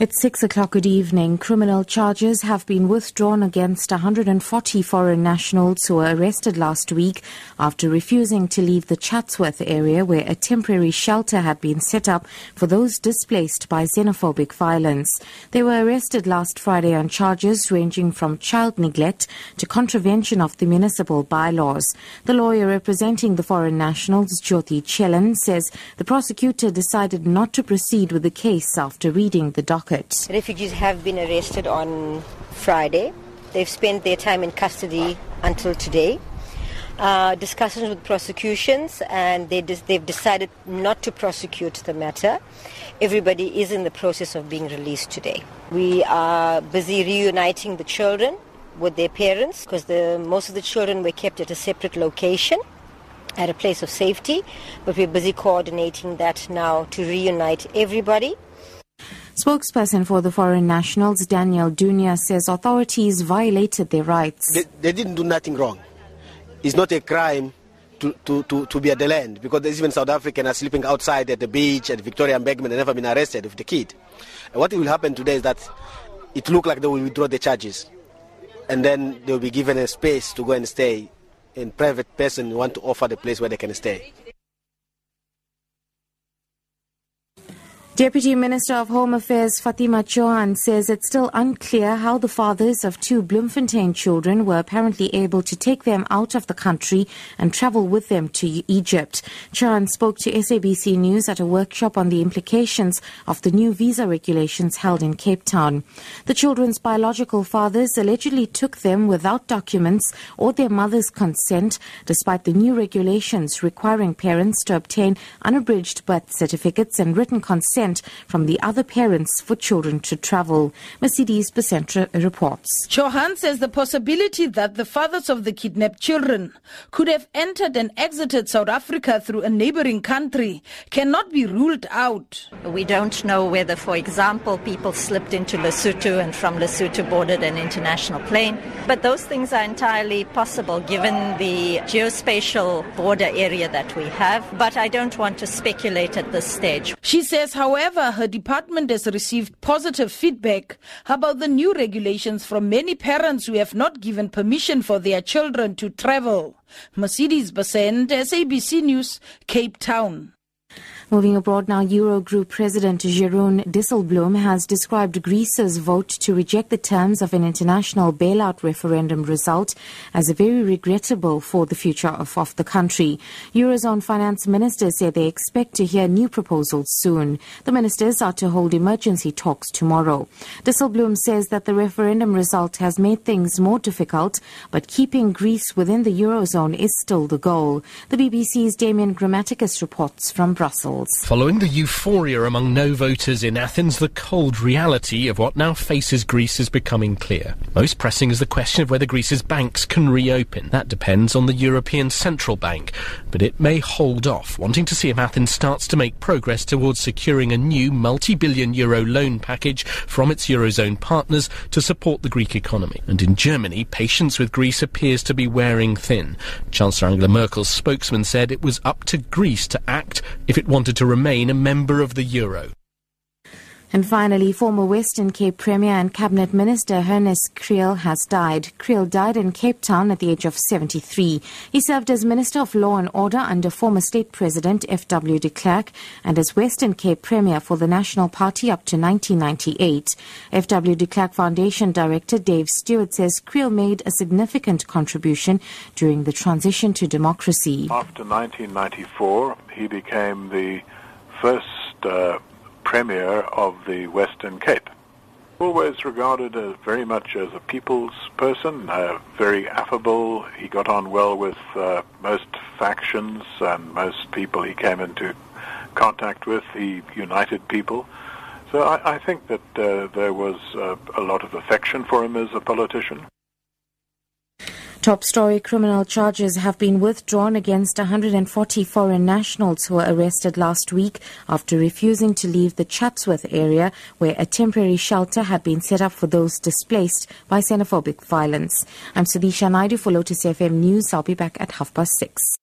It's six o'clock good evening. Criminal charges have been withdrawn against 140 foreign nationals who were arrested last week after refusing to leave the Chatsworth area where a temporary shelter had been set up for those displaced by xenophobic violence. They were arrested last Friday on charges ranging from child neglect to contravention of the municipal bylaws. The lawyer representing the foreign nationals, Jyoti Chelan, says the prosecutor decided not to proceed with the case after reading the document. Refugees have been arrested on Friday. They've spent their time in custody until today. Uh, discussions with prosecutions, and they they've decided not to prosecute the matter. Everybody is in the process of being released today. We are busy reuniting the children with their parents because the, most of the children were kept at a separate location at a place of safety, but we're busy coordinating that now to reunite everybody. Spokesperson for the foreign nationals, Daniel Dunia, says authorities violated their rights. They, they didn't do nothing wrong. It's not a crime to, to, to, to be at the land because there's even South Africans are sleeping outside at the beach at Victoria Embankment and never been arrested with the kid. And what will happen today is that it look like they will withdraw the charges and then they will be given a space to go and stay in private person want to offer the place where they can stay. Deputy Minister of Home Affairs Fatima Chohan says it's still unclear how the fathers of two Bloemfontein children were apparently able to take them out of the country and travel with them to Egypt. Chohan spoke to SABC News at a workshop on the implications of the new visa regulations held in Cape Town. The children's biological fathers allegedly took them without documents or their mother's consent, despite the new regulations requiring parents to obtain unabridged birth certificates and written consent consent from the other parents for children to travel. Mercedes Becentra reports. Chohan says the possibility that the fathers of the kidnapped children could have entered and exited South Africa through a neighboring country cannot be ruled out. We don't know whether, for example, people slipped into Lesotho and from Lesotho boarded an international plane, but those things are entirely possible given the geospatial border area that we have, but I don't want to speculate at this stage. She says, however, However, her department has received positive feedback about the new regulations from many parents who have not given permission for their children to travel. Mercedes Besant, SABC News, Cape Town. Moving abroad now, Eurogroup President Jeroen Dijsselbloem has described Greece's vote to reject the terms of an international bailout referendum result as a very regrettable for the future of, of the country. Eurozone finance ministers say they expect to hear new proposals soon. The ministers are to hold emergency talks tomorrow. Dijsselbloem says that the referendum result has made things more difficult, but keeping Greece within the Eurozone is still the goal. The BBC's Damian Grammaticus reports from Brussels. Following the euphoria among no voters in Athens, the cold reality of what now faces Greece is becoming clear. Most pressing is the question of whether Greece's banks can reopen. That depends on the European Central Bank, but it may hold off, wanting to see if Athens starts to make progress towards securing a new multi-billion euro loan package from its Eurozone partners to support the Greek economy. And in Germany, patience with Greece appears to be wearing thin. Chancellor Angela Merkel's spokesman said it was up to Greece to act if it wanted to remain a member of the euro. And finally, former Western Cape Premier and Cabinet Minister Hernus Kriel has died. Kriel died in Cape Town at the age of 73. He served as Minister of Law and Order under former State President F.W. de Klerk and as Western Cape Premier for the National Party up to 1998. F.W. de Klerk Foundation Director Dave Stewart says Kriel made a significant contribution during the transition to democracy. After 1994, he became the first uh, premier of the Western Cape. Always regarded as very much as a people's person, uh, very affable. He got on well with uh, most factions and most people he came into contact with. He united people. So I, I think that uh, there was uh, a lot of affection for him as a politician. Top story criminal charges have been withdrawn against 140 foreign nationals who were arrested last week after refusing to leave the Chatsworth area where a temporary shelter had been set up for those displaced by xenophobic violence. I'm Sudisha Naidu for Lotus FM News. I'll be back at half past six.